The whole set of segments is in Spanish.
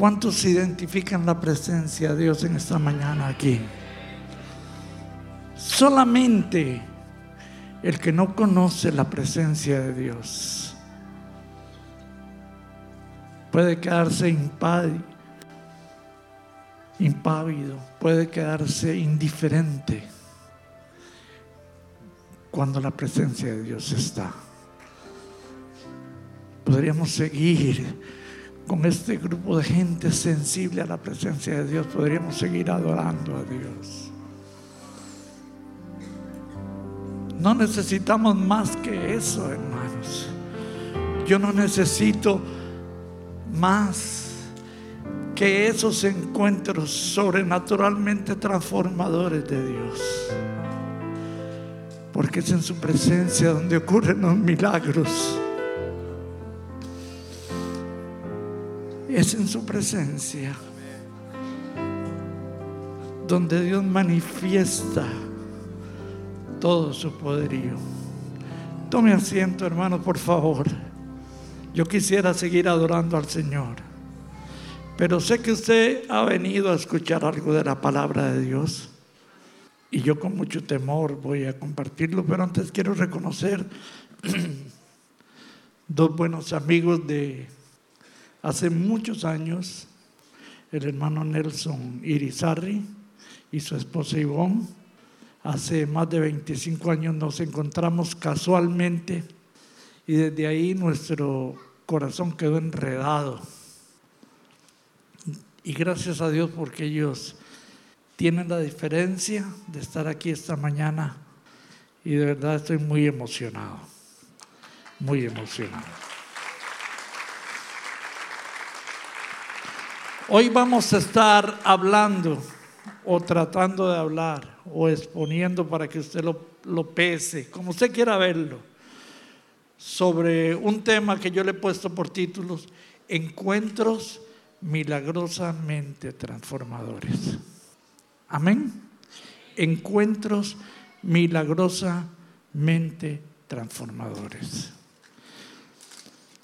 ¿Cuántos identifican la presencia de Dios en esta mañana aquí? Solamente el que no conoce la presencia de Dios puede quedarse impávido, impávido, puede quedarse indiferente cuando la presencia de Dios está. Podríamos seguir con este grupo de gente sensible a la presencia de Dios, podríamos seguir adorando a Dios. No necesitamos más que eso, hermanos. Yo no necesito más que esos encuentros sobrenaturalmente transformadores de Dios. Porque es en su presencia donde ocurren los milagros. Es en su presencia donde Dios manifiesta todo su poderío. Tome asiento, hermano, por favor. Yo quisiera seguir adorando al Señor. Pero sé que usted ha venido a escuchar algo de la palabra de Dios. Y yo con mucho temor voy a compartirlo. Pero antes quiero reconocer dos buenos amigos de hace muchos años. El hermano Nelson Irizarri y su esposa Ivonne Hace más de 25 años nos encontramos casualmente y desde ahí nuestro corazón quedó enredado. Y gracias a Dios porque ellos tienen la diferencia de estar aquí esta mañana y de verdad estoy muy emocionado, muy emocionado. Hoy vamos a estar hablando o tratando de hablar o exponiendo para que usted lo, lo pese, como usted quiera verlo, sobre un tema que yo le he puesto por títulos, encuentros milagrosamente transformadores. Amén. Encuentros milagrosamente transformadores.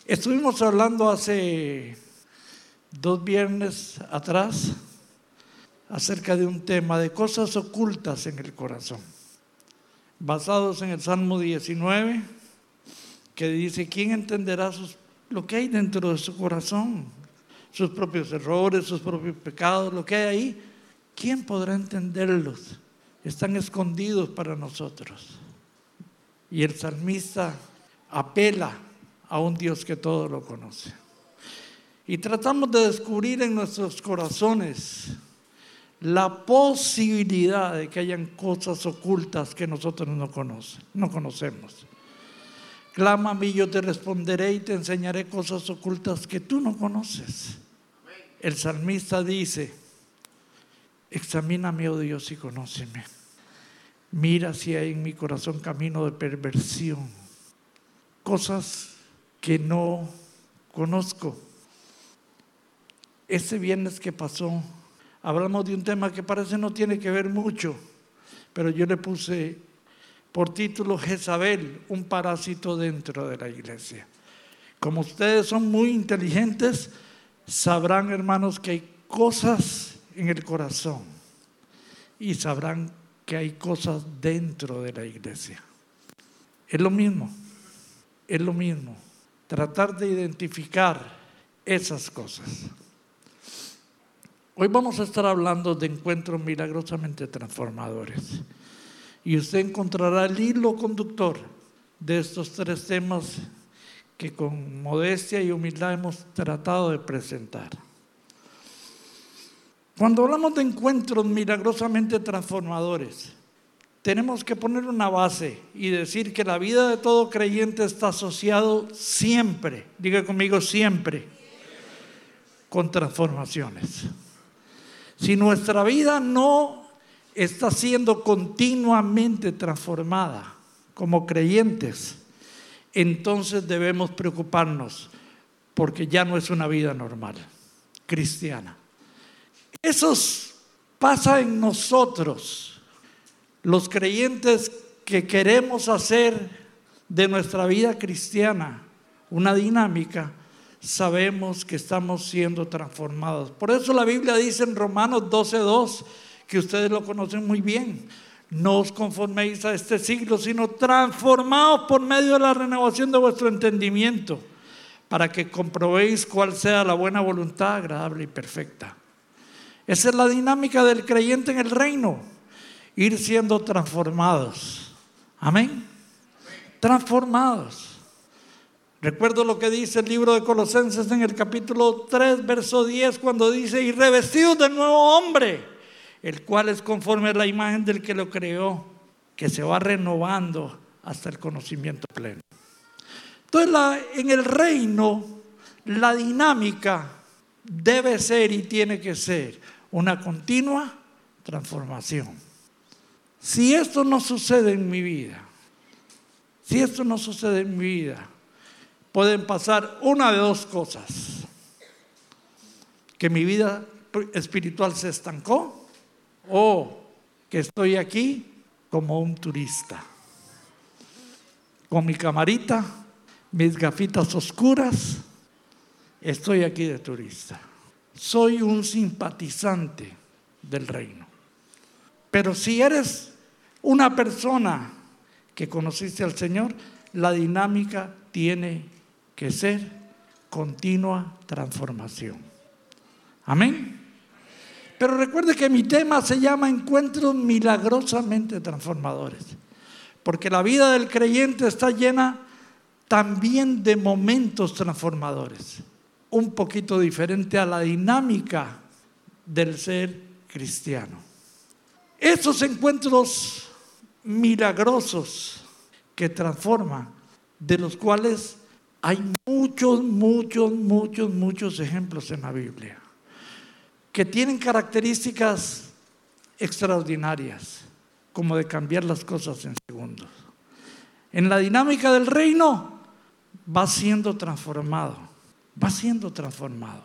Estuvimos hablando hace dos viernes atrás acerca de un tema de cosas ocultas en el corazón, basados en el Salmo 19, que dice, ¿quién entenderá lo que hay dentro de su corazón? Sus propios errores, sus propios pecados, lo que hay ahí. ¿Quién podrá entenderlos? Están escondidos para nosotros. Y el salmista apela a un Dios que todo lo conoce. Y tratamos de descubrir en nuestros corazones la posibilidad de que hayan cosas ocultas que nosotros no, no conocemos. Clama a mí, yo te responderé y te enseñaré cosas ocultas que tú no conoces. El salmista dice, examíname, oh Dios, y conóceme. Mira si hay en mi corazón camino de perversión, cosas que no conozco. Ese viernes que pasó, hablamos de un tema que parece no tiene que ver mucho, pero yo le puse por título Jezabel, un parásito dentro de la iglesia. Como ustedes son muy inteligentes, sabrán, hermanos, que hay cosas en el corazón y sabrán que hay cosas dentro de la iglesia. Es lo mismo, es lo mismo. Tratar de identificar esas cosas. Hoy vamos a estar hablando de encuentros milagrosamente transformadores. Y usted encontrará el hilo conductor de estos tres temas que con modestia y humildad hemos tratado de presentar. Cuando hablamos de encuentros milagrosamente transformadores, tenemos que poner una base y decir que la vida de todo creyente está asociado siempre, diga conmigo siempre, con transformaciones. Si nuestra vida no está siendo continuamente transformada como creyentes, entonces debemos preocuparnos porque ya no es una vida normal, cristiana. Eso pasa en nosotros, los creyentes que queremos hacer de nuestra vida cristiana una dinámica sabemos que estamos siendo transformados. Por eso la Biblia dice en Romanos 12:2, que ustedes lo conocen muy bien, no os conforméis a este siglo, sino transformados por medio de la renovación de vuestro entendimiento, para que comprobéis cuál sea la buena voluntad, agradable y perfecta. Esa es la dinámica del creyente en el reino, ir siendo transformados. Amén. Transformados. Recuerdo lo que dice el libro de Colosenses en el capítulo 3, verso 10, cuando dice, y revestidos del nuevo hombre, el cual es conforme a la imagen del que lo creó, que se va renovando hasta el conocimiento pleno. Entonces, en el reino, la dinámica debe ser y tiene que ser una continua transformación. Si esto no sucede en mi vida, si esto no sucede en mi vida, pueden pasar una de dos cosas. Que mi vida espiritual se estancó o que estoy aquí como un turista. Con mi camarita, mis gafitas oscuras, estoy aquí de turista. Soy un simpatizante del reino. Pero si eres una persona que conociste al Señor, la dinámica tiene que ser continua transformación. Amén. Pero recuerde que mi tema se llama encuentros milagrosamente transformadores, porque la vida del creyente está llena también de momentos transformadores, un poquito diferente a la dinámica del ser cristiano. Esos encuentros milagrosos que transforman, de los cuales hay muchos, muchos, muchos, muchos ejemplos en la Biblia que tienen características extraordinarias, como de cambiar las cosas en segundos. En la dinámica del reino va siendo transformado, va siendo transformado.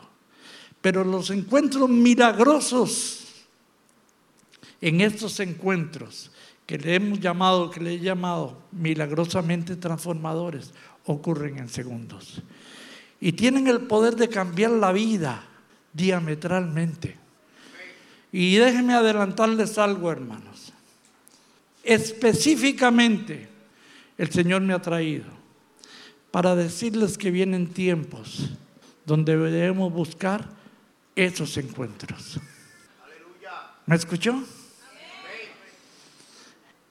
Pero los encuentros milagrosos, en estos encuentros que le hemos llamado, que le he llamado milagrosamente transformadores, ocurren en segundos. Y tienen el poder de cambiar la vida diametralmente. Y déjenme adelantarles algo, hermanos. Específicamente, el Señor me ha traído para decirles que vienen tiempos donde debemos buscar esos encuentros. ¿Me escuchó?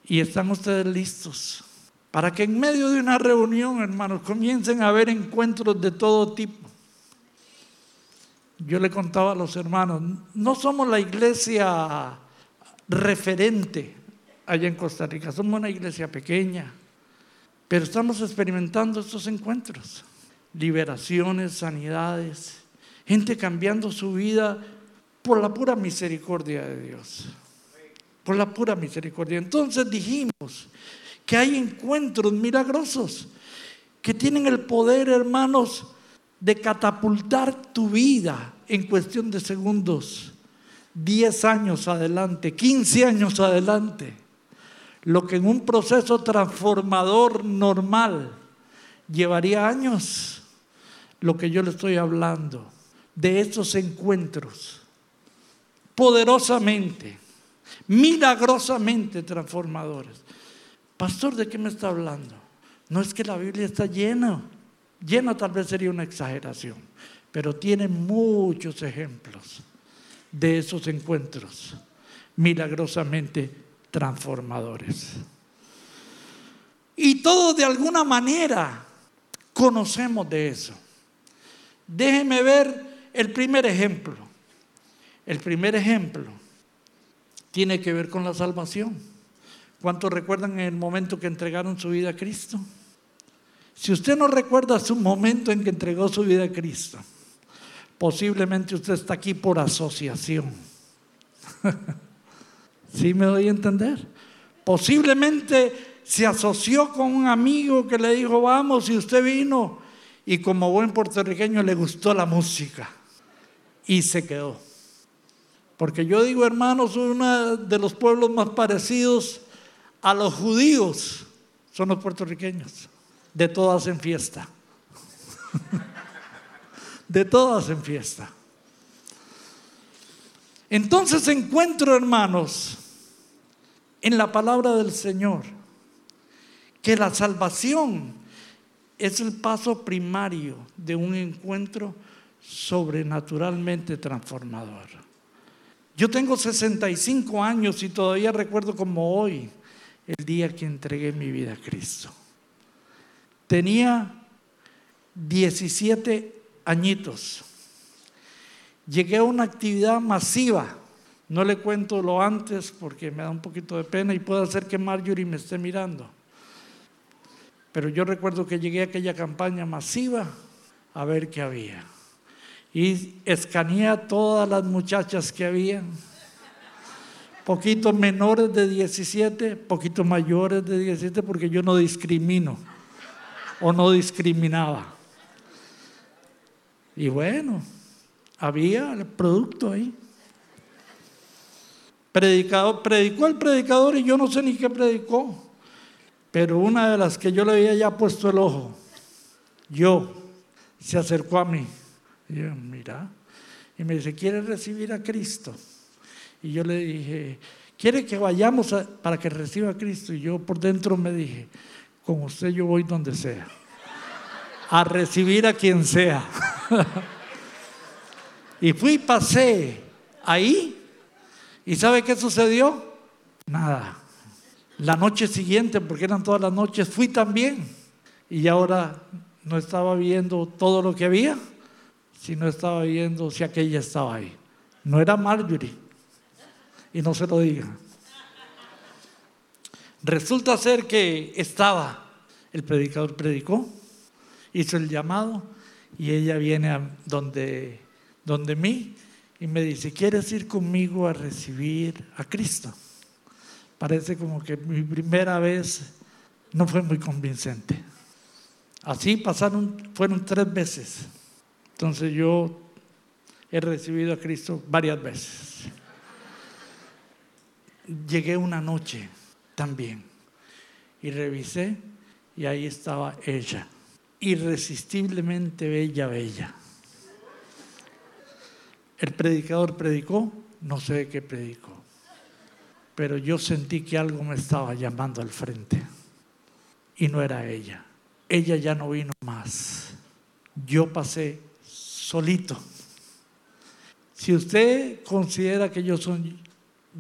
Y están ustedes listos para que en medio de una reunión, hermanos, comiencen a haber encuentros de todo tipo. Yo le contaba a los hermanos, no somos la iglesia referente allá en Costa Rica, somos una iglesia pequeña, pero estamos experimentando estos encuentros, liberaciones, sanidades, gente cambiando su vida por la pura misericordia de Dios, por la pura misericordia. Entonces dijimos, que hay encuentros milagrosos que tienen el poder, hermanos, de catapultar tu vida en cuestión de segundos, 10 años adelante, 15 años adelante. Lo que en un proceso transformador normal llevaría años, lo que yo le estoy hablando, de esos encuentros, poderosamente, milagrosamente transformadores. Pastor, ¿de qué me está hablando? No es que la Biblia está llena. Llena tal vez sería una exageración, pero tiene muchos ejemplos de esos encuentros milagrosamente transformadores. Y todos de alguna manera conocemos de eso. Déjeme ver el primer ejemplo. El primer ejemplo tiene que ver con la salvación. ¿Cuántos recuerdan el momento que entregaron su vida a Cristo? Si usted no recuerda su momento en que entregó su vida a Cristo, posiblemente usted está aquí por asociación. ¿Sí me doy a entender? Posiblemente se asoció con un amigo que le dijo, vamos, y usted vino, y como buen puertorriqueño le gustó la música, y se quedó. Porque yo digo, hermanos, uno de los pueblos más parecidos a los judíos son los puertorriqueños. De todas en fiesta. de todas en fiesta. Entonces encuentro, hermanos, en la palabra del Señor, que la salvación es el paso primario de un encuentro sobrenaturalmente transformador. Yo tengo 65 años y todavía recuerdo como hoy el día que entregué mi vida a Cristo. Tenía 17 añitos. Llegué a una actividad masiva. No le cuento lo antes porque me da un poquito de pena y puede hacer que Marjorie me esté mirando. Pero yo recuerdo que llegué a aquella campaña masiva a ver qué había. Y escaneé a todas las muchachas que había. Poquitos menores de 17, poquitos mayores de 17, porque yo no discrimino o no discriminaba. Y bueno, había el producto ahí. Predicado, predicó el predicador y yo no sé ni qué predicó, pero una de las que yo le había ya puesto el ojo, yo, se acercó a mí. Y mira, y me dice, ¿quieres recibir a Cristo? Y yo le dije, ¿quiere que vayamos para que reciba a Cristo? Y yo por dentro me dije, con usted yo voy donde sea, a recibir a quien sea. y fui, pasé ahí, ¿y sabe qué sucedió? Nada. La noche siguiente, porque eran todas las noches, fui también. Y ahora no estaba viendo todo lo que había, sino estaba viendo si aquella estaba ahí. No era Marjorie, y no se lo diga. Resulta ser que estaba, el predicador predicó, hizo el llamado y ella viene a donde, donde mí y me dice, ¿quieres ir conmigo a recibir a Cristo? Parece como que mi primera vez no fue muy convincente. Así pasaron, fueron tres veces. Entonces yo he recibido a Cristo varias veces. Llegué una noche también y revisé y ahí estaba ella, irresistiblemente bella, bella. El predicador predicó, no sé qué predicó, pero yo sentí que algo me estaba llamando al frente y no era ella. Ella ya no vino más. Yo pasé solito. Si usted considera que yo soy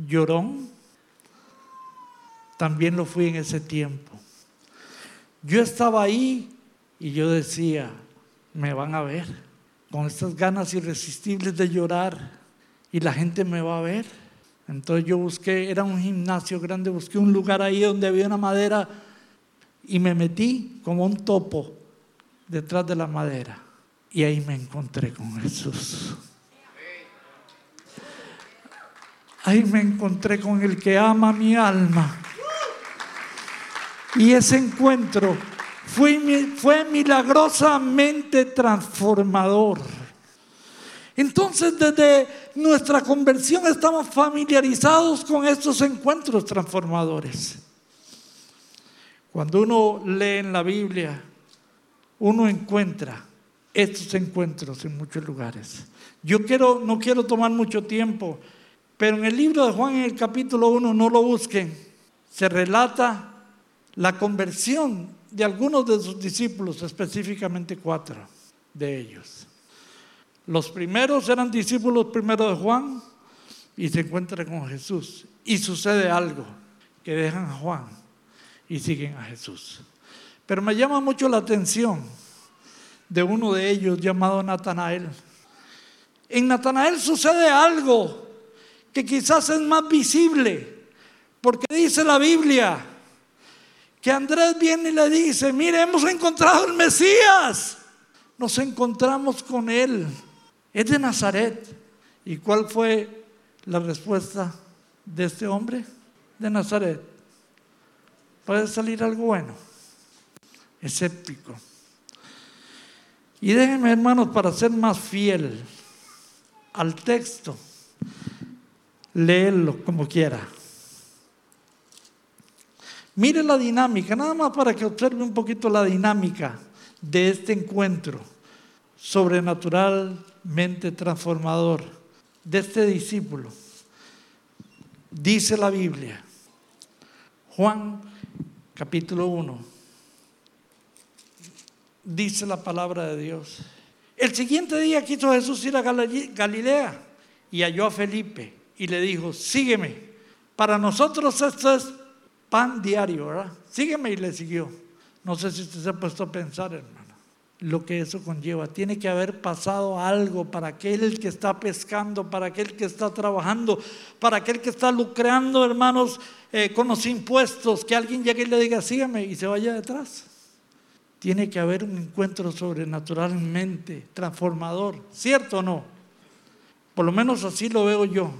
llorón, también lo fui en ese tiempo. Yo estaba ahí y yo decía, me van a ver con estas ganas irresistibles de llorar y la gente me va a ver. Entonces yo busqué, era un gimnasio grande, busqué un lugar ahí donde había una madera y me metí como un topo detrás de la madera. Y ahí me encontré con Jesús. Ahí me encontré con el que ama mi alma. Y ese encuentro fue, milagrosamente transformador. Entonces desde nuestra conversión estamos familiarizados con estos encuentros transformadores. Cuando uno lee en la Biblia, uno encuentra estos encuentros en muchos lugares. Yo quiero, no quiero tomar mucho tiempo, pero en el libro de Juan, en el capítulo 1, no lo busquen, se relata la conversión de algunos de sus discípulos, específicamente cuatro de ellos. Los primeros eran discípulos primero de Juan y se encuentran con Jesús. Y sucede algo, que dejan a Juan y siguen a Jesús. Pero me llama mucho la atención de uno de ellos llamado Natanael. En Natanael sucede algo que quizás es más visible, porque dice la Biblia que Andrés viene y le dice, mire, hemos encontrado el Mesías. Nos encontramos con él. Es de Nazaret. ¿Y cuál fue la respuesta de este hombre? De Nazaret. Puede salir algo bueno. Escéptico. Y déjenme, hermanos, para ser más fiel al texto, léelo como quiera. Mire la dinámica, nada más para que observe un poquito la dinámica de este encuentro sobrenaturalmente transformador de este discípulo. Dice la Biblia, Juan capítulo 1, dice la palabra de Dios. El siguiente día quiso Jesús ir a Galilea y halló a Felipe y le dijo, sígueme. Para nosotros esto es pan diario, ¿verdad? Sígueme y le siguió. No sé si usted se ha puesto a pensar, hermano, lo que eso conlleva. Tiene que haber pasado algo para aquel que está pescando, para aquel que está trabajando, para aquel que está lucrando, hermanos, eh, con los impuestos, que alguien llegue y le diga, sígueme y se vaya detrás. Tiene que haber un encuentro sobrenaturalmente transformador, ¿cierto o no? Por lo menos así lo veo yo.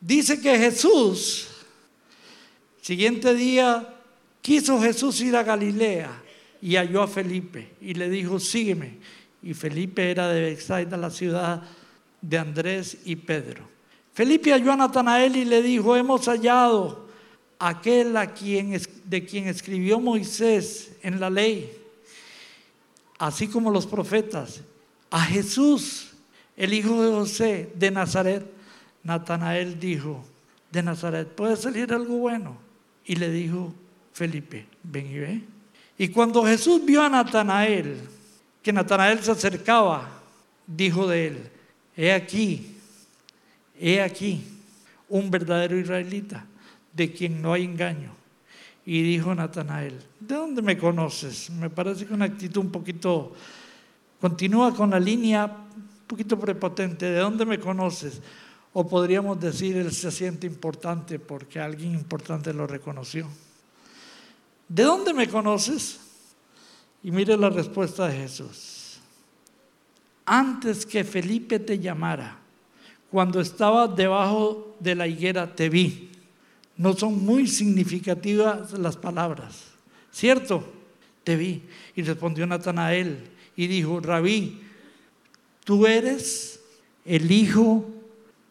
Dice que Jesús, siguiente día, quiso Jesús ir a Galilea y halló a Felipe y le dijo, sígueme. Y Felipe era de Bethsaida, la ciudad de Andrés y Pedro. Felipe halló a Natanael y le dijo, hemos hallado aquel a quien, de quien escribió Moisés en la ley, así como los profetas, a Jesús, el hijo de José de Nazaret. Natanael dijo, de Nazaret puede salir algo bueno. Y le dijo Felipe, ven y ve. Y cuando Jesús vio a Natanael, que Natanael se acercaba, dijo de él, he aquí, he aquí un verdadero israelita de quien no hay engaño. Y dijo Natanael, ¿de dónde me conoces? Me parece que una actitud un poquito, continúa con la línea un poquito prepotente, ¿de dónde me conoces? O podríamos decir, él se siente importante porque alguien importante lo reconoció. ¿De dónde me conoces? Y mire la respuesta de Jesús. Antes que Felipe te llamara, cuando estaba debajo de la higuera, te vi. No son muy significativas las palabras, ¿cierto? Te vi. Y respondió Natanael y dijo, Rabí, tú eres el Hijo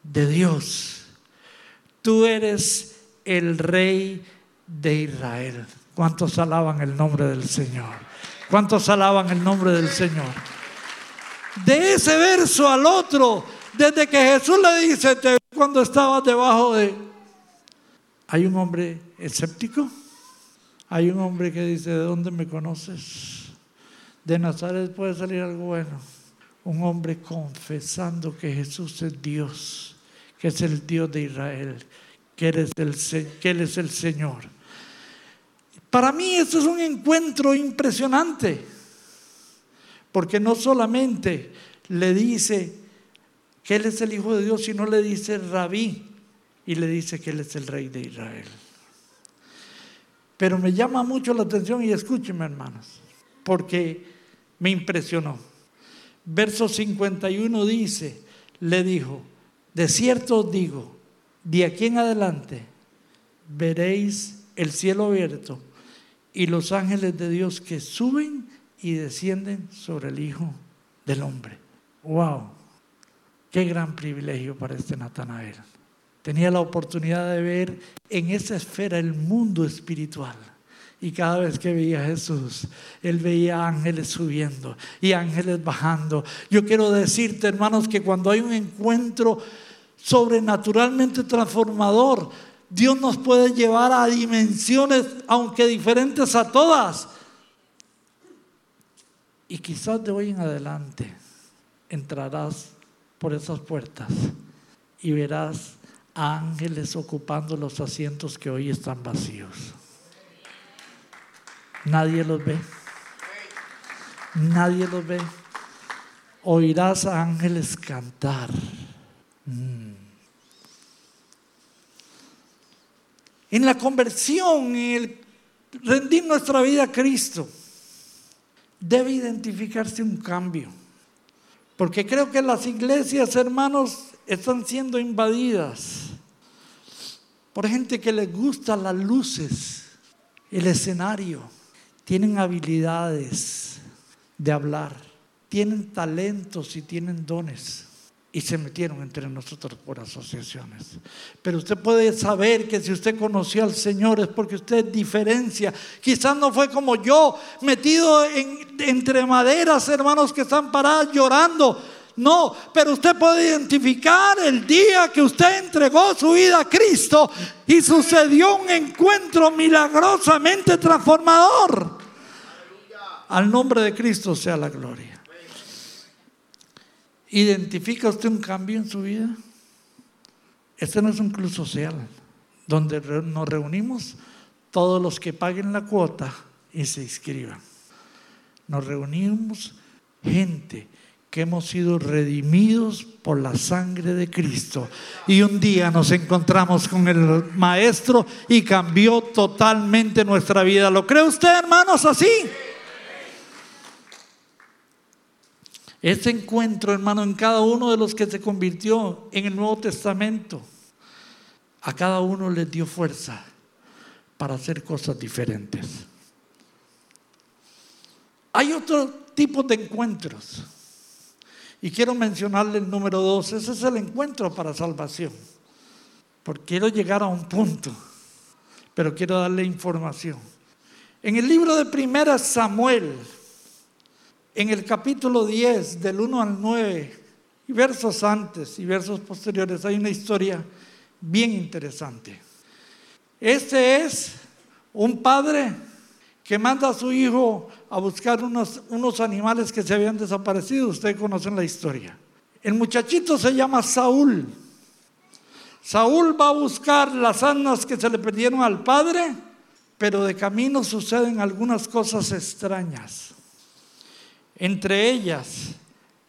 de Dios. Tú eres el Rey de Israel. ¿Cuántos alaban el nombre del Señor? ¿Cuántos alaban el nombre del Señor? De ese verso al otro, desde que Jesús le dice, te cuando estabas debajo de... Hay un hombre escéptico, hay un hombre que dice, ¿de dónde me conoces? De Nazaret puede salir algo bueno. Un hombre confesando que Jesús es Dios, que es el Dios de Israel, que, el, Él es el Señor. Para mí esto es un encuentro impresionante, porque no solamente le dice que Él es el Hijo de Dios, sino le dice rabí y le dice que Él es el Rey de Israel. Pero me llama mucho la atención y escúcheme hermanos, porque me impresionó. Verso 51 dice, le dijo, de cierto os digo, de aquí en adelante veréis el cielo abierto y los ángeles de Dios que suben y descienden sobre el Hijo del Hombre. ¡Wow! Qué gran privilegio para este Natanael. Tenía la oportunidad de ver en esa esfera el mundo espiritual. Y cada vez que veía a Jesús, él veía ángeles subiendo y ángeles bajando. Yo quiero decirte, hermanos, que cuando hay un encuentro sobrenaturalmente transformador, Dios nos puede llevar a dimensiones, aunque diferentes a todas. Y quizás de hoy en adelante entrarás por esas puertas y verás a ángeles ocupando los asientos que hoy están vacíos. Nadie los ve. Nadie los ve. Oirás a ángeles cantar. Mm. en la conversión, en el rendir nuestra vida a Cristo, debe identificarse un cambio. Porque creo que las iglesias, hermanos, están siendo invadidas por gente que les gusta las luces, el escenario. Tienen habilidades de hablar, tienen talentos y tienen dones, y se metieron entre nosotros por asociaciones. Pero usted puede saber que si usted conoció al Señor es porque usted diferencia. Quizás no fue como yo, metido entre maderas, hermanos que están paradas llorando. No, pero usted puede identificar el día que usted entregó su vida a Cristo y sucedió un encuentro milagrosamente transformador. Al nombre de Cristo sea la gloria. ¿Identifica usted un cambio en su vida? Este no es un club social donde nos reunimos todos los que paguen la cuota y se inscriban. Nos reunimos gente que hemos sido redimidos por la sangre de Cristo. Y un día nos encontramos con el Maestro y cambió totalmente nuestra vida. ¿Lo cree usted, hermanos, así? Este encuentro, hermano, en cada uno de los que se convirtió en el Nuevo Testamento, a cada uno les dio fuerza para hacer cosas diferentes. Hay otro tipo de encuentros. Y quiero mencionarle el número dos. Ese es el encuentro para salvación. Porque quiero llegar a un punto, pero quiero darle información. En el libro de Primera Samuel, en el capítulo 10, del 1 al 9, y versos antes y versos posteriores, hay una historia bien interesante. Este es un padre que manda a su hijo a buscar unos, unos animales que se habían desaparecido. Ustedes conocen la historia. El muchachito se llama Saúl. Saúl va a buscar las asnas que se le perdieron al padre, pero de camino suceden algunas cosas extrañas. Entre ellas,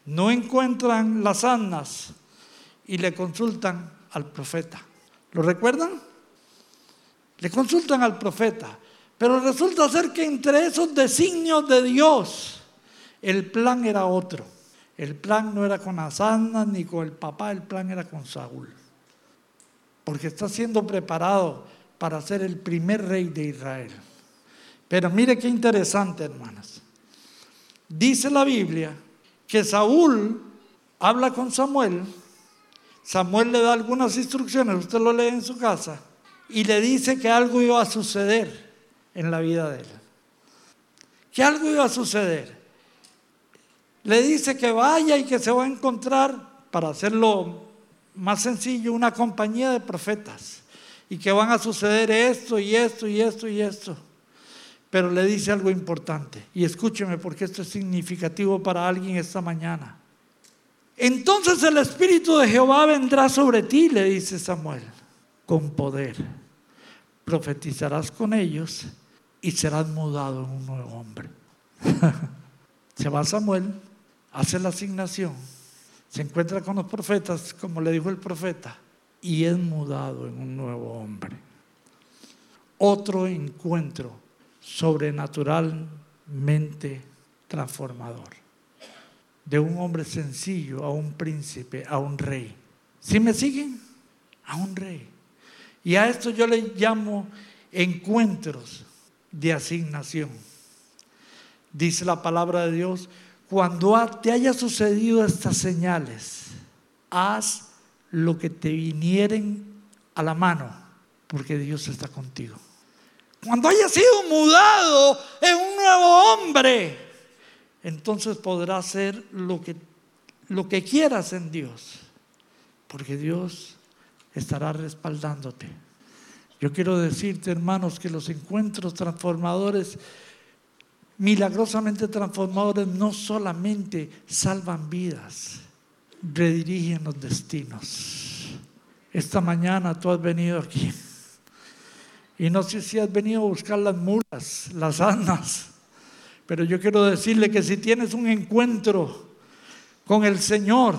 no encuentran las asnas y le consultan al profeta. ¿Lo recuerdan? Le consultan al profeta. Pero resulta ser que entre esos designios de Dios, el plan era otro. El plan no era con las asnas ni con el papá, el plan era con Saúl. Porque está siendo preparado para ser el primer rey de Israel. Pero mire qué interesante, hermanas. Dice la Biblia que Saúl habla con Samuel, Samuel le da algunas instrucciones, usted lo lee en su casa, y le dice que algo iba a suceder en la vida de él. Que algo iba a suceder. Le dice que vaya y que se va a encontrar, para hacerlo más sencillo, una compañía de profetas. Y que van a suceder esto y esto y esto y esto pero le dice algo importante. Y escúcheme porque esto es significativo para alguien esta mañana. Entonces el Espíritu de Jehová vendrá sobre ti, le dice Samuel, con poder. Profetizarás con ellos y serás mudado en un nuevo hombre. se va Samuel, hace la asignación, se encuentra con los profetas, como le dijo el profeta, y es mudado en un nuevo hombre. Otro encuentro sobrenaturalmente transformador. De un hombre sencillo a un príncipe, a un rey. ¿Sí me siguen? A un rey. Y a esto yo le llamo encuentros de asignación. Dice la palabra de Dios, cuando te haya sucedido estas señales, haz lo que te vinieren a la mano, porque Dios está contigo. Cuando haya sido mudado en un nuevo hombre, entonces podrás hacer lo que, lo que quieras en Dios, porque Dios estará respaldándote. Yo quiero decirte, hermanos, que los encuentros transformadores, milagrosamente transformadores, no solamente salvan vidas, redirigen los destinos. Esta mañana tú has venido aquí y no sé si has venido a buscar las mulas, las asnas, pero yo quiero decirle que si tienes un encuentro con el Señor,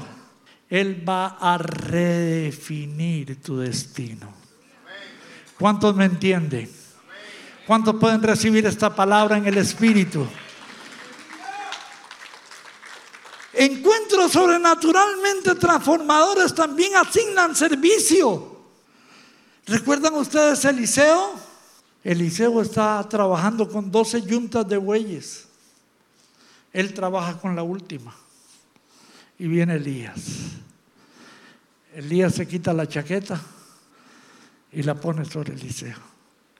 Él va a redefinir tu destino. ¿Cuántos me entienden? ¿Cuántos pueden recibir esta palabra en el Espíritu? Encuentros sobrenaturalmente transformadores también asignan servicio. ¿Recuerdan ustedes Eliseo? Eliseo está trabajando con 12 yuntas de bueyes. Él trabaja con la última. Y viene Elías. Elías se quita la chaqueta y la pone sobre Eliseo.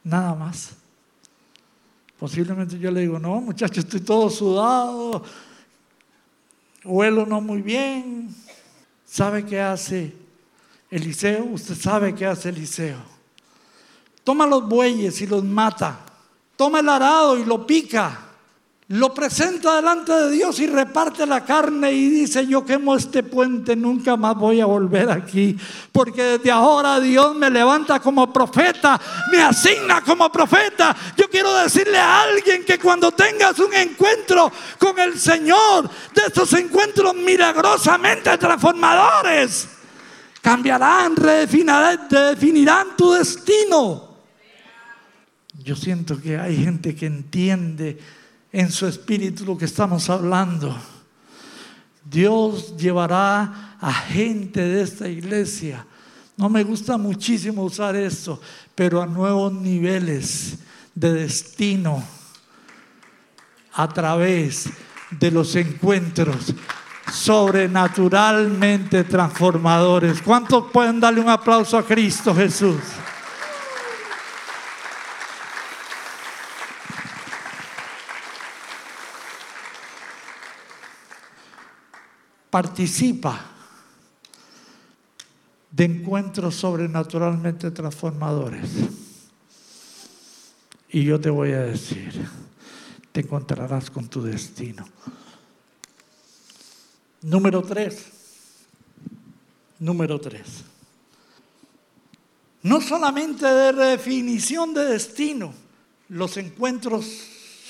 Nada más. Posiblemente yo le digo, no, muchacho, estoy todo sudado, huelo no muy bien. ¿Sabe qué hace Eliseo? Usted sabe qué hace Eliseo. Toma los bueyes y los mata. Toma el arado y lo pica lo presenta delante de Dios y reparte la carne y dice, yo quemo este puente, nunca más voy a volver aquí, porque desde ahora Dios me levanta como profeta, me asigna como profeta. Yo quiero decirle a alguien que cuando tengas un encuentro con el Señor, de estos encuentros milagrosamente transformadores, cambiarán, redefinirán tu destino. Yo siento que hay gente que entiende en su espíritu lo que estamos hablando. Dios llevará a gente de esta iglesia. No me gusta muchísimo usar esto, pero a nuevos niveles de destino a través de los encuentros sobrenaturalmente transformadores. ¿Cuántos pueden darle un aplauso a Cristo Jesús? Participa de encuentros sobrenaturalmente transformadores. Y yo te voy a decir, te encontrarás con tu destino. Número tres. Número tres. No solamente de redefinición de destino, los encuentros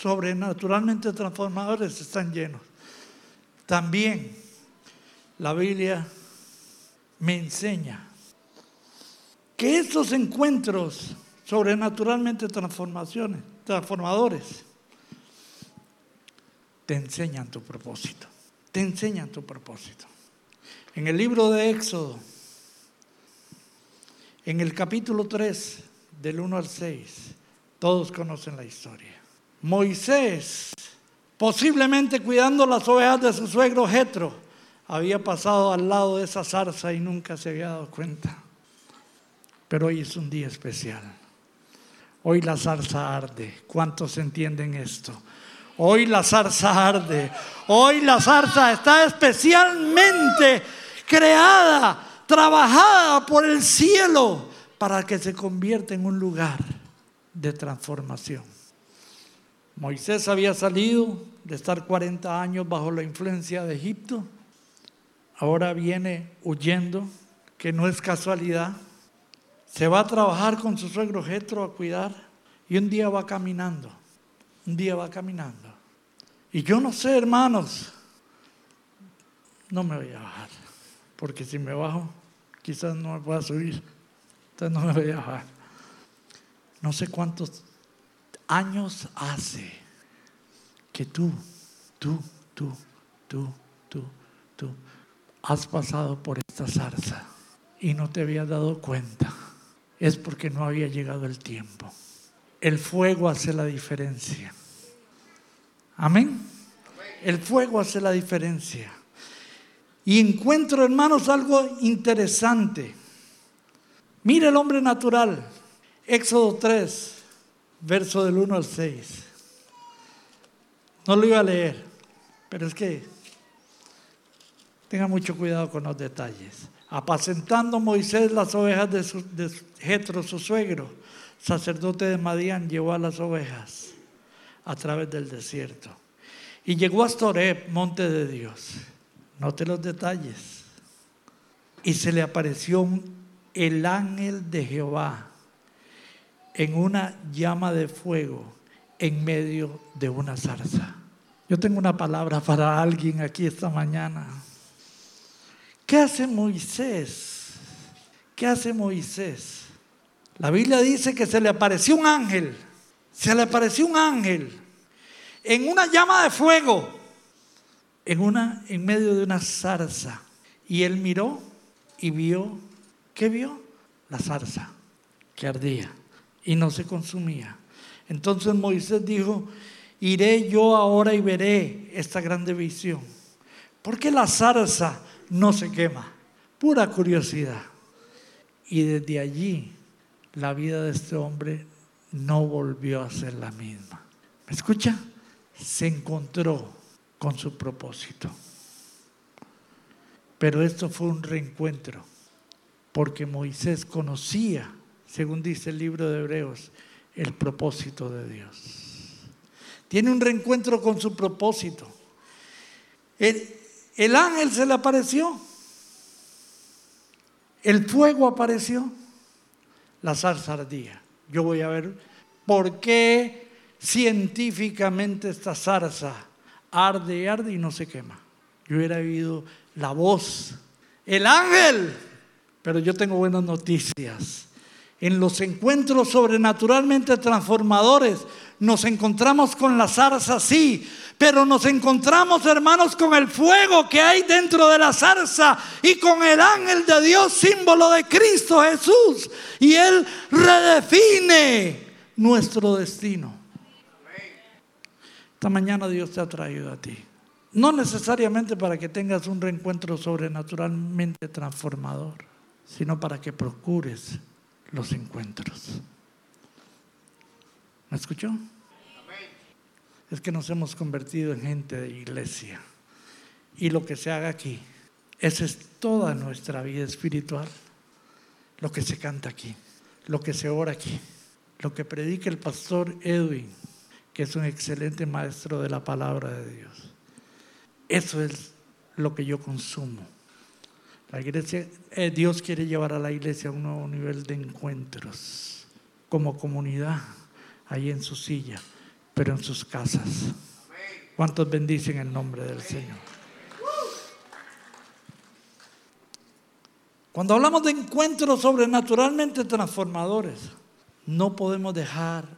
sobrenaturalmente transformadores están llenos. También la Biblia me enseña que estos encuentros sobrenaturalmente transformadores, te enseñan tu propósito, te enseñan tu propósito. En el libro de Éxodo, en el capítulo 3, del 1 al 6, todos conocen la historia. Moisés, posiblemente cuidando las ovejas de su suegro Jetro, había pasado al lado de esa zarza y nunca se había dado cuenta. Pero hoy es un día especial. Hoy la zarza arde. ¿Cuántos entienden esto? Hoy la zarza arde. Hoy la zarza está especialmente creada, trabajada por el cielo para que se convierta en un lugar de transformación. Moisés había salido de estar 40 años bajo la influencia de Egipto ahora viene huyendo, que no es casualidad. Se va a trabajar con su suegro Jetro a cuidar y un día va caminando, un día va caminando. Y yo no sé, hermanos, no me voy a bajar, porque si me bajo, quizás no me pueda subir, entonces no me voy a bajar. No sé cuántos años hace que tú, tú, tú, tú, tú, tú, has pasado por esta zarza y no te habías dado cuenta, es porque no había llegado el tiempo. El fuego hace la diferencia. Amén. El fuego hace la diferencia. Y encuentro, hermanos, algo interesante. Mire el hombre natural. Éxodo 3, verso del 1 al 6. No lo iba a leer, pero es que Tenga mucho cuidado con los detalles. Apacentando Moisés las ovejas de, su, Jetro, su suegro, sacerdote de Madián, llevó a las ovejas a través del desierto. Y llegó hasta Oreb, monte de Dios. Note los detalles. Y se le apareció el ángel de Jehová en una llama de fuego en medio de una zarza. Yo tengo una palabra para alguien aquí esta mañana. ¿Qué hace Moisés? ¿Qué hace Moisés? La Biblia dice que se le apareció un ángel, se le apareció un ángel en una llama de fuego, en, una, en medio de una zarza. Y él miró y vio, ¿qué vio? La zarza que ardía y no se consumía. Entonces Moisés dijo, iré yo ahora y veré esta grande visión. Porque la zarza no se quema. pura curiosidad. Y desde allí la vida de este hombre no volvió a ser la misma. ¿Me escucha? Se encontró con su propósito. Pero esto fue un reencuentro, porque Moisés conocía, según dice el libro de Hebreos, el propósito de Dios. Tiene un reencuentro con su propósito. El, ángel se le apareció. El fuego apareció. La zarza ardía. Yo voy a ver por qué científicamente esta zarza arde y arde y no se quema. Yo hubiera oído la voz, el ángel. Pero yo tengo buenas noticias. En los encuentros sobrenaturalmente transformadores nos encontramos con la zarza, sí, pero nos encontramos, hermanos, con el fuego que hay dentro de la zarza y con el ángel de Dios, símbolo de Cristo Jesús. Y Él redefine nuestro destino. Esta mañana Dios te ha traído a ti. No necesariamente para que tengas un reencuentro sobrenaturalmente transformador, sino para que procures los encuentros. ¿Me escuchó? Es que nos hemos convertido en gente de iglesia. Y lo que se haga aquí, esa es toda nuestra vida espiritual. Lo que se canta aquí, lo que se ora aquí, lo que predica el pastor Edwin, que es un excelente maestro de la palabra de Dios. Eso es lo que yo consumo. La iglesia, eh, Dios quiere llevar a la iglesia a un nuevo nivel de encuentros como comunidad ahí en su silla, pero en sus casas. ¿Cuántos bendicen el nombre del Señor? Cuando hablamos de encuentros sobrenaturalmente transformadores, no podemos dejar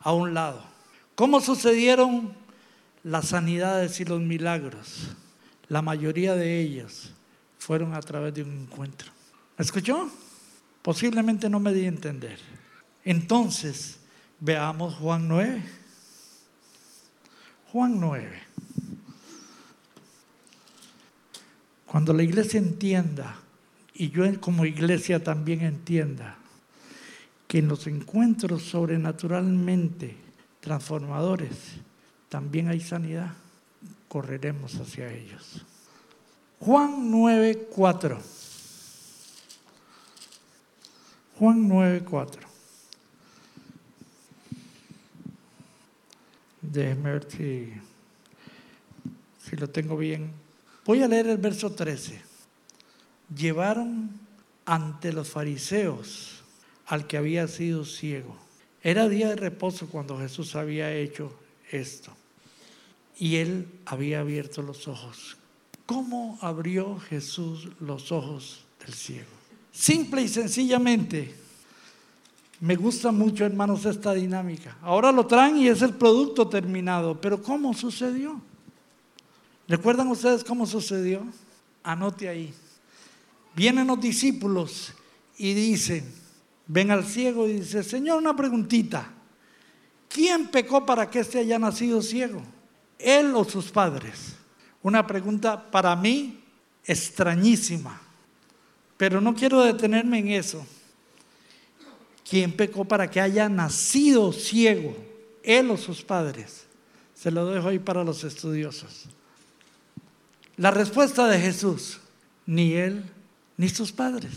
a un lado cómo sucedieron las sanidades y los milagros. La mayoría de ellos fueron a través de un encuentro. ¿Me escuchó? Posiblemente no me di a entender. Entonces, Veamos Juan 9. Juan 9. Cuando la iglesia entienda, y yo como iglesia también entienda, que en los encuentros sobrenaturalmente transformadores también hay sanidad, correremos hacia ellos. Juan 9, 4. Juan 9, 4. Déjeme ver si, si lo tengo bien. Voy a leer el verso 13. Llevaron ante los fariseos al que había sido ciego. Era día de reposo cuando Jesús había hecho esto. Y él había abierto los ojos. ¿Cómo abrió Jesús los ojos del ciego? Simple y sencillamente me gusta mucho, hermanos, esta dinámica. Ahora lo traen y es el producto terminado, pero ¿cómo sucedió? ¿Recuerdan ustedes cómo sucedió? Anote ahí. Vienen los discípulos y dicen, ven al ciego y dice, Señor, una preguntita. ¿Quién pecó para que éste haya nacido ciego? ¿Él o sus padres? Una pregunta para mí extrañísima, pero no quiero detenerme en eso. ¿Quién pecó para que haya nacido ciego? Él o sus padres. Se lo dejo ahí para los estudiosos. La respuesta de Jesús, ni él ni sus padres.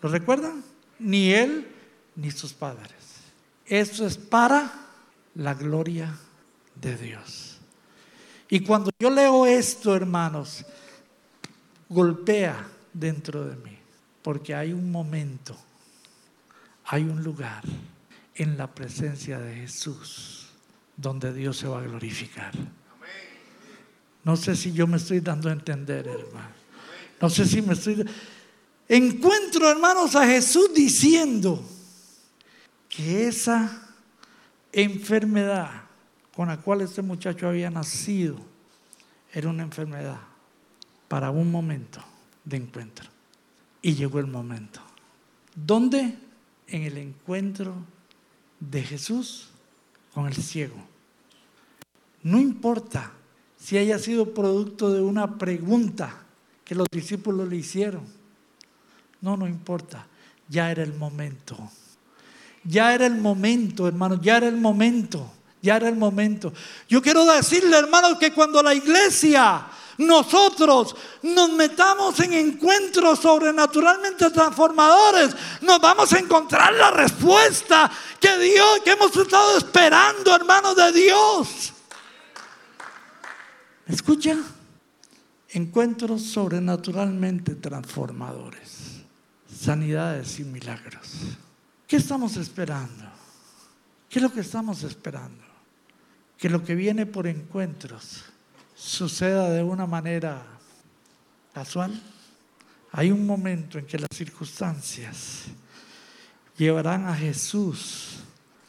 ¿Lo recuerdan? Ni él ni sus padres. Esto es para la gloria de Dios. Y cuando yo leo esto, hermanos, golpea dentro de mí, porque hay un momento hay un lugar en la presencia de Jesús donde Dios se va a glorificar. No sé si yo me estoy dando a entender, hermano. No sé si me estoy... Encuentro, hermanos, a Jesús diciendo que esa enfermedad con la cual este muchacho había nacido era una enfermedad para un momento de encuentro. Y llegó el momento. ¿Dónde? en el encuentro de Jesús con el ciego. No importa si haya sido producto de una pregunta que los discípulos le hicieron. No, no importa. Ya era el momento. Ya era el momento, hermano. Ya era el momento. Ya era el momento. Yo quiero decirle, hermano, que cuando la iglesia, nosotros nos metamos en encuentros sobrenaturalmente transformadores, nos vamos a encontrar la respuesta que Dios, que hemos estado esperando, hermano de Dios. ¿Escucha? Encuentros sobrenaturalmente transformadores, sanidades y milagros. ¿Qué estamos esperando? ¿Qué es lo que estamos esperando? Que lo que viene por encuentros suceda de una manera casual. Hay un momento en que las circunstancias llevarán a Jesús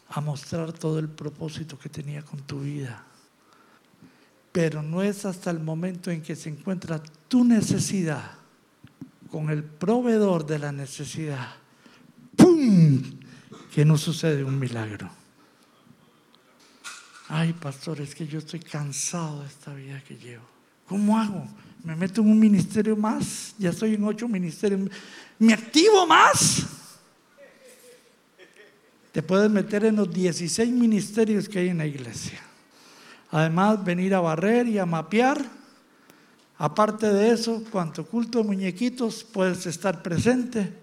a mostrar todo el propósito que tenía con tu vida pero no es hasta el momento en que se encuentra tu necesidad con el proveedor de la necesidad, ¡pum!, que no sucede un milagro. Ay, pastor, es que yo estoy cansado de esta vida que llevo. ¿Cómo hago? ¿Me meto en un ministerio más? Ya estoy en ocho ministerios. ¿Me activo más? Te puedes meter en los 16 ministerios que hay en la iglesia. Además, venir a barrer y a mapear. Aparte de eso, cuanto culto de muñequitos puedes estar presente,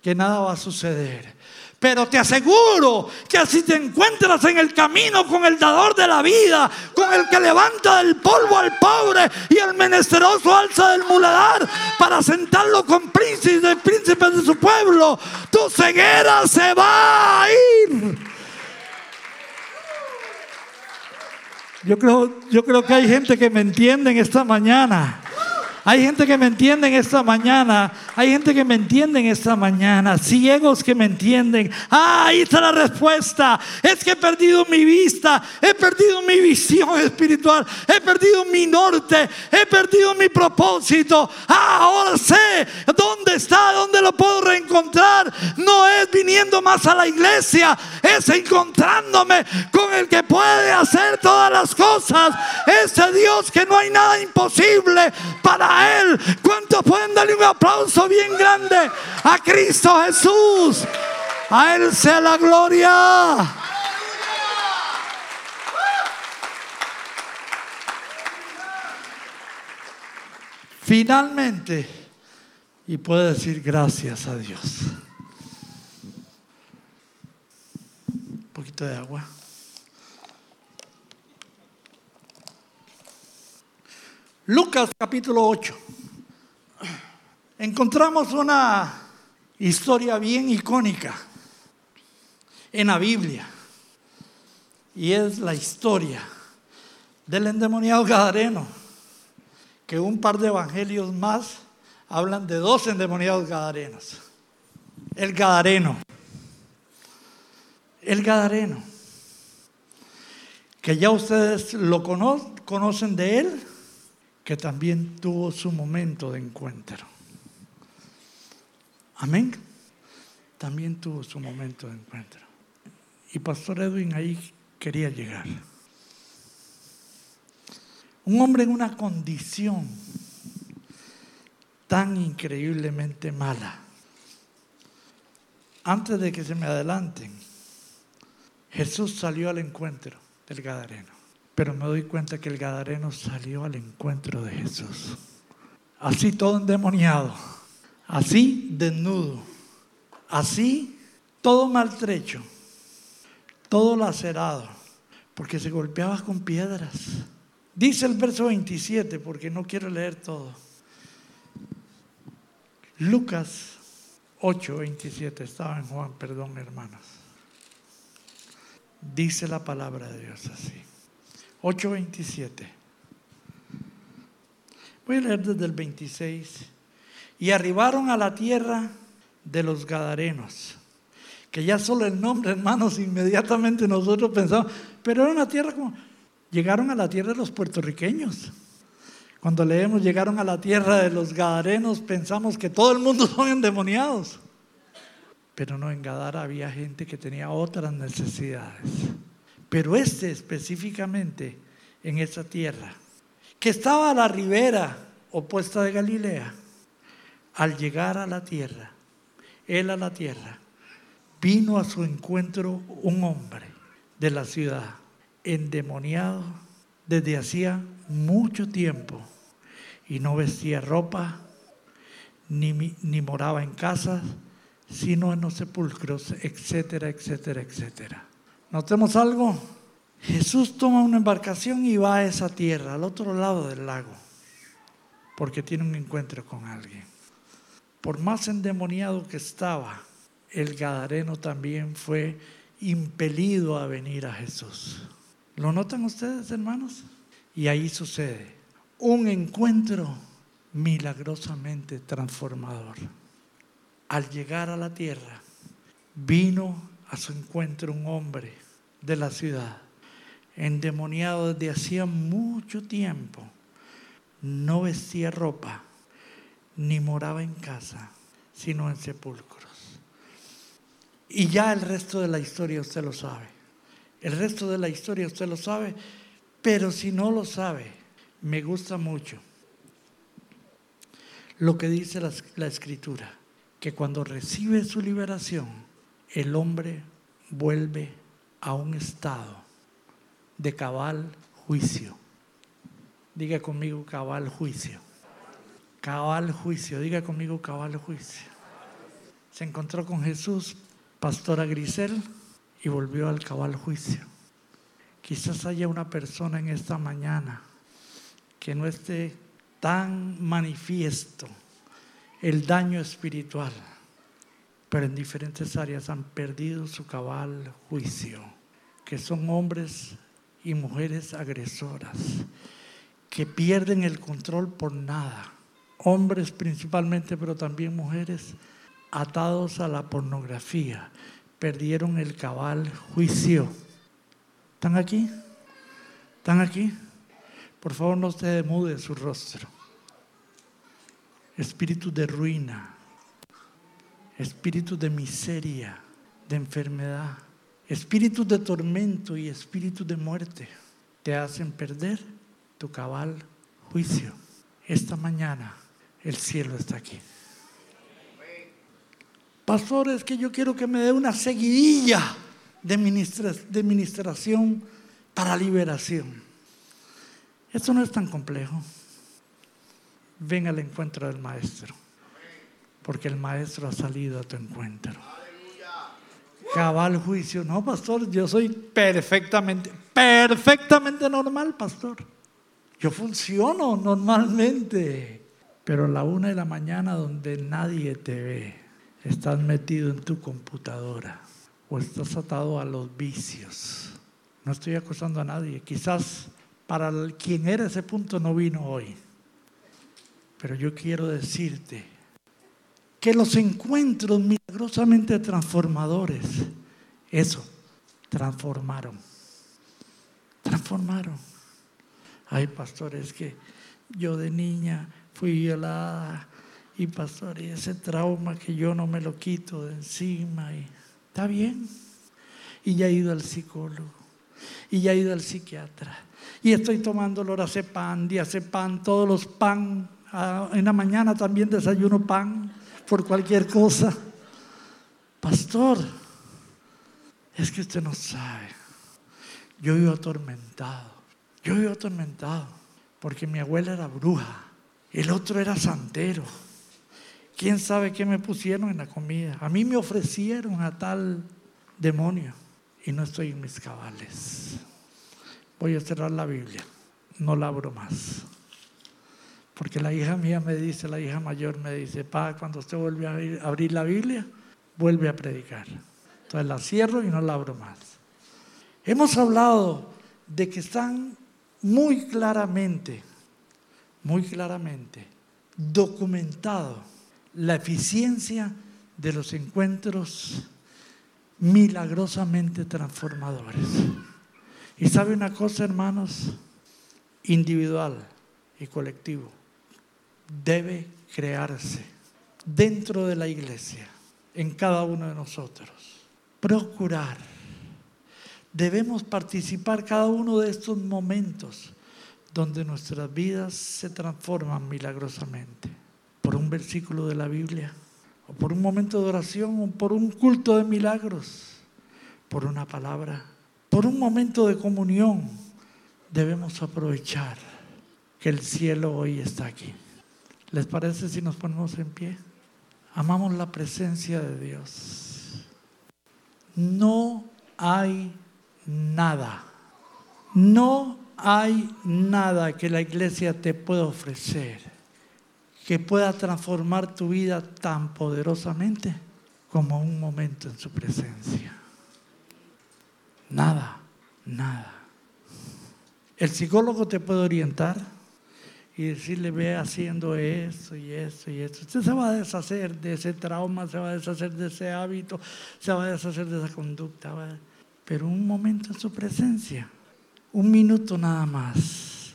que nada va a suceder. Pero te aseguro que si te encuentras en el camino con el dador de la vida, con el que levanta del polvo al pobre y el menesteroso alza del muladar para sentarlo con príncipes, príncipes de su pueblo, tu ceguera se va a ir. Yo creo, yo creo que hay gente que me entiende en esta mañana. Hay gente que me entiende en esta mañana. Hay gente que me entiende en esta mañana. Ciegos que me entienden. Ah, ahí está la respuesta. Es que he perdido mi vista. He perdido mi visión espiritual. He perdido mi norte. He perdido mi propósito. Ah, ahora sé dónde está, dónde lo puedo reencontrar. No es viniendo más a la iglesia. Es encontrándome con el que puede hacer todas las cosas. Ese Dios que no hay nada imposible para él. ¿Cuántos pueden darle un aplauso bien grande a Cristo Jesús? A Él sea la gloria. Finalmente, y puede decir gracias a Dios. Un poquito de agua. Lucas capítulo 8. Encontramos una historia bien icónica en la Biblia. Y es la historia del endemoniado Gadareno, que un par de evangelios más hablan de dos endemoniados Gadarenos. El Gadareno. El Gadareno. Que ya ustedes lo conocen de él que también tuvo su momento de encuentro. Amén. También tuvo su momento de encuentro. Y Pastor Edwin ahí quería llegar. Un hombre en una condición tan increíblemente mala. Antes de que se me adelanten, Jesús salió al encuentro del Gadareno. Pero me doy cuenta que el Gadareno salió al encuentro de Jesús. Así todo endemoniado, así desnudo, así todo maltrecho, todo lacerado, porque se golpeaba con piedras. Dice el verso 27, porque no quiero leer todo. Lucas 8, 27, estaba en Juan, perdón hermanos. Dice la palabra de Dios así. 8.27. Voy a leer desde el 26. Y arribaron a la tierra de los Gadarenos, que ya solo el nombre, hermanos, inmediatamente nosotros pensamos, pero era una tierra como, llegaron a la tierra de los puertorriqueños. Cuando leemos llegaron a la tierra de los Gadarenos, pensamos que todo el mundo son endemoniados. Pero no, en Gadara había gente que tenía otras necesidades. Pero este específicamente en esa tierra, que estaba a la ribera opuesta de Galilea, al llegar a la tierra, él a la tierra, vino a su encuentro un hombre de la ciudad, endemoniado desde hacía mucho tiempo, y no vestía ropa, ni, ni moraba en casas, sino en los sepulcros, etcétera, etcétera, etcétera. Notemos algo. Jesús toma una embarcación y va a esa tierra, al otro lado del lago, porque tiene un encuentro con alguien. Por más endemoniado que estaba, el Gadareno también fue impelido a venir a Jesús. ¿Lo notan ustedes, hermanos? Y ahí sucede un encuentro milagrosamente transformador. Al llegar a la tierra, vino a su encuentro un hombre de la ciudad, endemoniado desde hacía mucho tiempo. No vestía ropa, ni moraba en casa, sino en sepulcros. Y ya el resto de la historia usted lo sabe. El resto de la historia usted lo sabe, pero si no lo sabe, me gusta mucho lo que dice la, la escritura, que cuando recibe su liberación, el hombre vuelve a un estado de cabal juicio. Diga conmigo cabal juicio. Cabal juicio, diga conmigo cabal juicio. Se encontró con Jesús, pastora Grisel, y volvió al cabal juicio. Quizás haya una persona en esta mañana que no esté tan manifiesto el daño espiritual, pero en diferentes áreas han perdido su cabal juicio, que son hombres y mujeres agresoras, que pierden el control por nada, hombres principalmente, pero también mujeres atados a la pornografía, perdieron el cabal juicio. ¿Están aquí? ¿Están aquí? Por favor, no se demude su rostro. Espíritu de ruina, espíritu de miseria, de enfermedad, espíritu de tormento y espíritu de muerte te hacen perder tu cabal juicio. Esta mañana el cielo está aquí. Pastor, es que yo quiero que me dé una seguidilla de, de ministración para liberación. Esto no es tan complejo. Ven al encuentro del maestro, porque el maestro ha salido a tu encuentro. Cabal juicio. No, pastor, yo soy perfectamente, perfectamente normal, pastor. Yo funciono normalmente, pero a la una de la mañana donde nadie te ve, estás metido en tu computadora o estás atado a los vicios. No estoy acusando a nadie. Quizás para quien era ese punto no vino hoy. Pero yo quiero decirte que los encuentros milagrosamente transformadores, eso, transformaron. Transformaron. Hay pastores que yo de niña fui violada y pastor, y ese trauma que yo no me lo quito de encima y está bien. Y ya he ido al psicólogo y ya he ido al psiquiatra y estoy tomando lorazepam, diazepam, todos los pan. Ah, en la mañana también desayuno pan por cualquier cosa. Pastor, es que usted no sabe. Yo vivo atormentado. Yo vivo atormentado porque mi abuela era bruja. El otro era santero. ¿Quién sabe qué me pusieron en la comida? A mí me ofrecieron a tal demonio y no estoy en mis cabales voy a cerrar la Biblia, no la abro más. Porque la hija mía me dice, la hija mayor me dice, pa, cuando usted vuelve a abrir la Biblia, vuelve a predicar. Entonces la cierro y no la abro más. Hemos hablado de que están muy claramente, muy claramente documentado la eficiencia de los encuentros milagrosamente transformadores. Y sabe una cosa, hermanos, individual y colectivo, debe crearse dentro de la iglesia, en cada uno de nosotros. Procurar. Debemos participar cada uno de estos momentos donde nuestras vidas se transforman milagrosamente por un versículo de la Biblia o por un momento de oración, o por un culto de milagros, por una palabra, por un momento de comunión, debemos aprovechar que el cielo hoy está aquí. ¿Les parece si nos ponemos en pie? Amamos la presencia de Dios. No hay nada, no hay nada que la iglesia te pueda ofrecer que pueda transformar tu vida tan poderosamente como un momento en su presencia. Nada, nada. El psicólogo te puede orientar y decirle, ve haciendo eso y eso y eso. Usted se va a deshacer de ese trauma, se va a deshacer de ese hábito, se va a deshacer de esa conducta. Pero un momento en su presencia, un minuto nada más.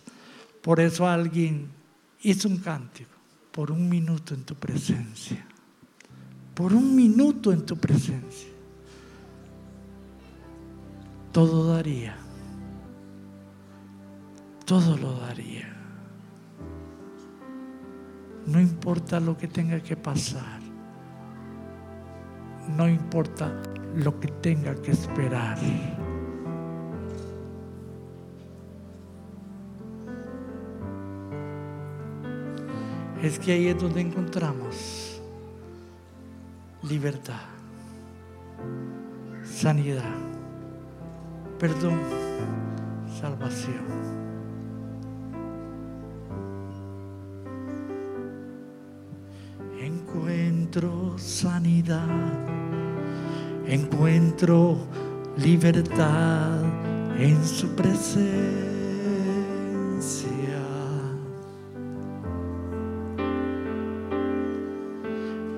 Por eso alguien hizo un cántico, por un minuto en tu presencia. Por un minuto en tu presencia. Todo daría. Todo lo daría. No importa lo que tenga que pasar. No importa lo que tenga que esperar. Es que ahí es donde encontramos libertad, sanidad, perdón, salvación. Encuentro sanidad, encuentro libertad en su presencia.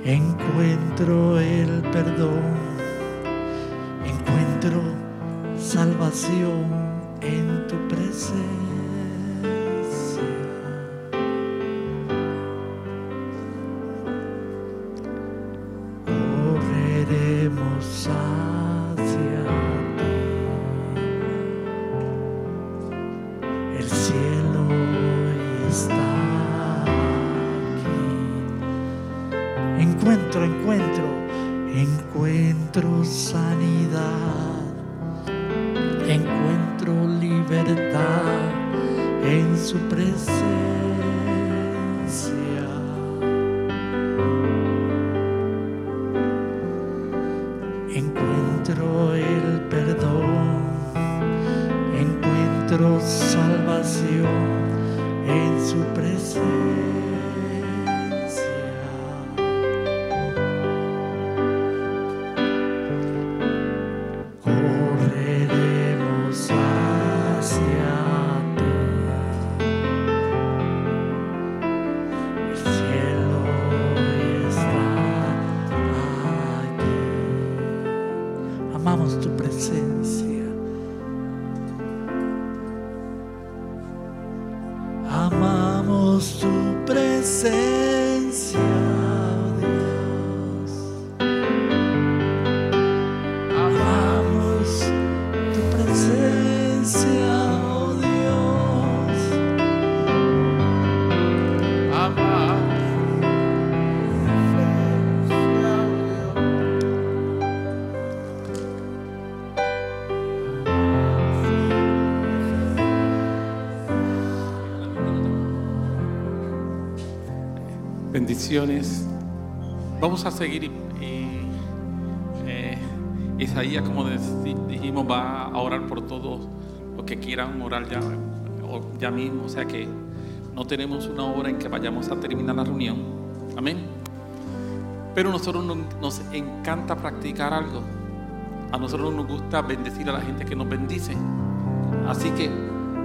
Encuentro el perdón, encuentro salvación en tu presencia. 路上。Vamos a seguir. Eh, Isaías, como dijimos, va a orar por todos los que quieran orar ya, ya mismo. O sea que no tenemos una hora en que vayamos a terminar la reunión. Amén. Pero a nosotros nos encanta practicar algo. A nosotros nos gusta bendecir a la gente que nos bendice. Así que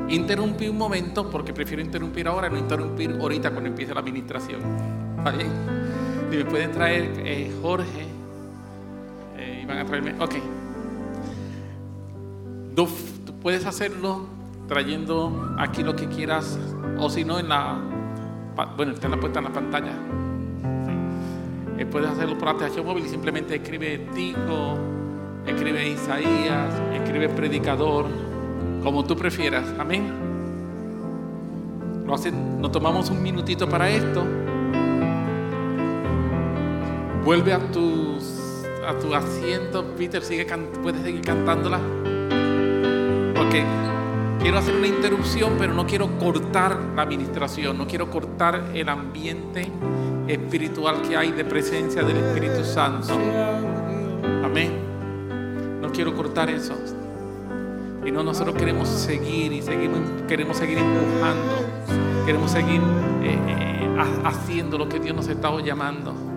interrumpí un momento porque prefiero interrumpir ahora y no interrumpir ahorita cuando empiece la administración. ¿Está bien? Me pueden traer eh, Jorge. Eh, y van a traerme. Ok. Tú, puedes hacerlo trayendo aquí lo que quieras. O si no, en la. Bueno, está en la puesta en la pantalla. Eh, puedes hacerlo por aplicación móvil y simplemente escribe Tico, escribe Isaías, escribe Predicador, como tú prefieras. Amén. Lo hacen, nos tomamos un minutito para esto. Vuelve a tus a tu asiento, Peter, sigue puedes seguir cantándola. Porque quiero hacer una interrupción, pero no quiero cortar la administración, no quiero cortar el ambiente espiritual que hay de presencia del Espíritu Santo. Amén. No quiero cortar eso. Y no, nosotros queremos seguir y seguimos, queremos seguir empujando, queremos seguir eh, eh, haciendo lo que Dios nos está llamando.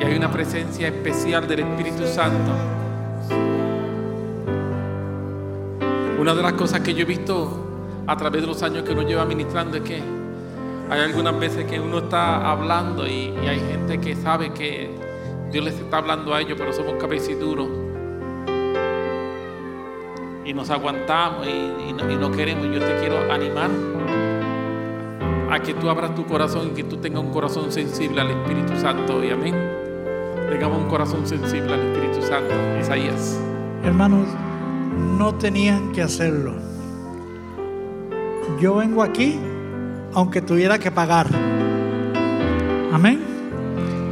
Y hay una presencia especial del Espíritu Santo. Una de las cosas que yo he visto a través de los años que uno lleva ministrando es que hay algunas veces que uno está hablando y, hay gente que sabe que Dios les está hablando a ellos, pero somos cabeciduros. Y nos aguantamos y, no, y no queremos. Yo te quiero animar a que tú abras tu corazón y que tú tengas un corazón sensible al Espíritu Santo. Y amén. Tengamos un corazón sensible al Espíritu Santo. Isaías. Hermanos, no tenían que hacerlo. Yo vengo aquí aunque tuviera que pagar. Amén.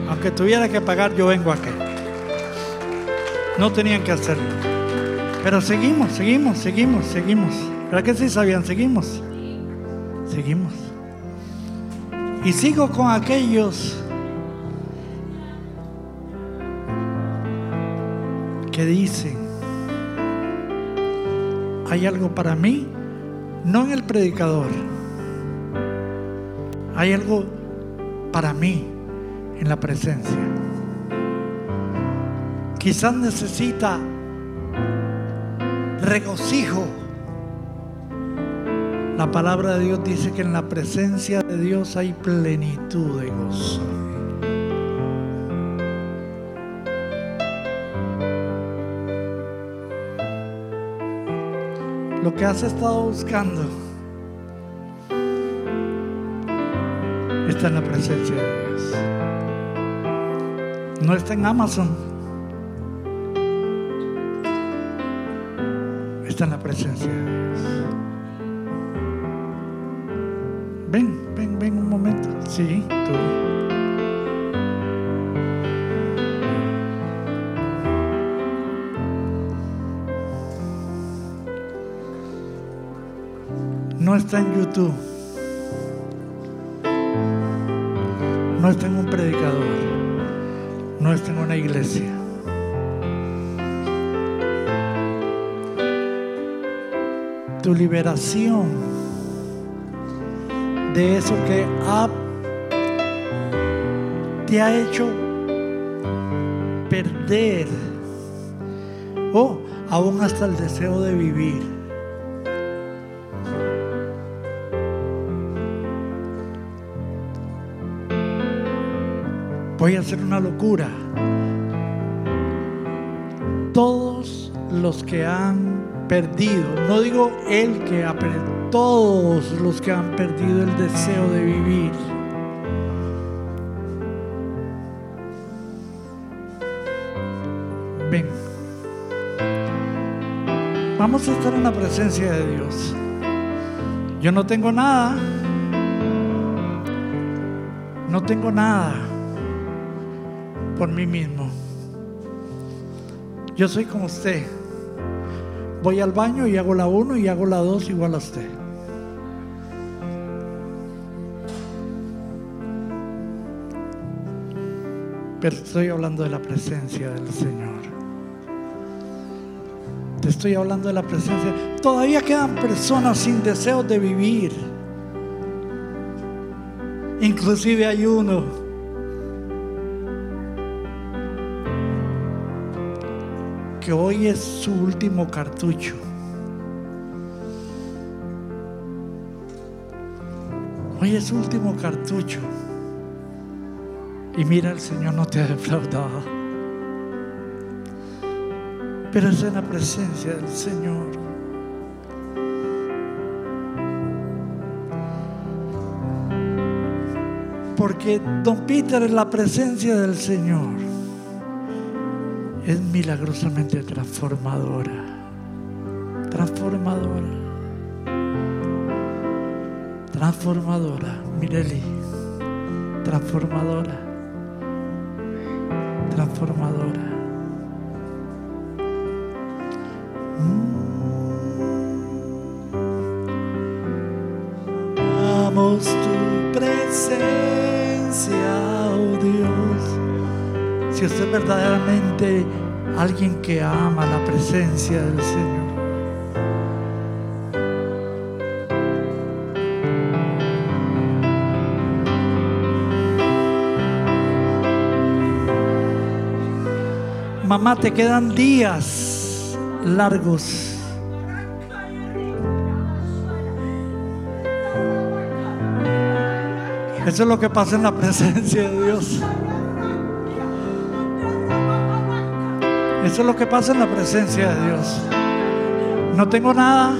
Aunque tuviera que pagar, yo vengo aquí. No tenían que hacerlo. Pero seguimos, seguimos, seguimos, seguimos. ¿Verdad que sí sabían? Seguimos. Seguimos. Y sigo con aquellos que dicen, hay algo para mí, no en el predicador, hay algo para mí en la presencia. Quizás necesita regocijo la palabra de Dios dice que en la presencia de Dios hay plenitud de gozo. Lo que has estado buscando está en la presencia de Dios. No está en Amazon. Está en la presencia de Dios. Ven, ven, ven un momento. Sí, tú. No está en YouTube. No está en un predicador. No está en una iglesia. Tu liberación de eso que te ha hecho perder o aún hasta el deseo de vivir. Voy a hacer una locura. Todos los que han perdido, no digo el que ha perdido, todos los que han perdido el deseo de vivir. Ven. Vamos a estar en la presencia de Dios. Yo no tengo nada. No tengo nada por mí mismo. Yo soy como usted. Voy al baño y hago la uno y hago la dos igual a usted. Pero estoy hablando de la presencia del Señor. Te estoy hablando de la presencia. Todavía quedan personas sin deseo de vivir. Inclusive hay uno hoy es su último cartucho. Hoy es su último cartucho. Y mira, el Señor no te ha defraudado. Pero es en la presencia del Señor. Porque Don Peter en la presencia del Señor es milagrosamente transformadora. Transformadora. Transformadora. Mireli. Transformadora. transformadora. Amamos tu presencia, oh Dios. Si usted verdaderamente alguien que ama la presencia del Señor. Mamá, te quedan días largos. Eso es lo que pasa en la presencia de Dios. Eso es lo que pasa en la presencia de Dios. No tengo nada,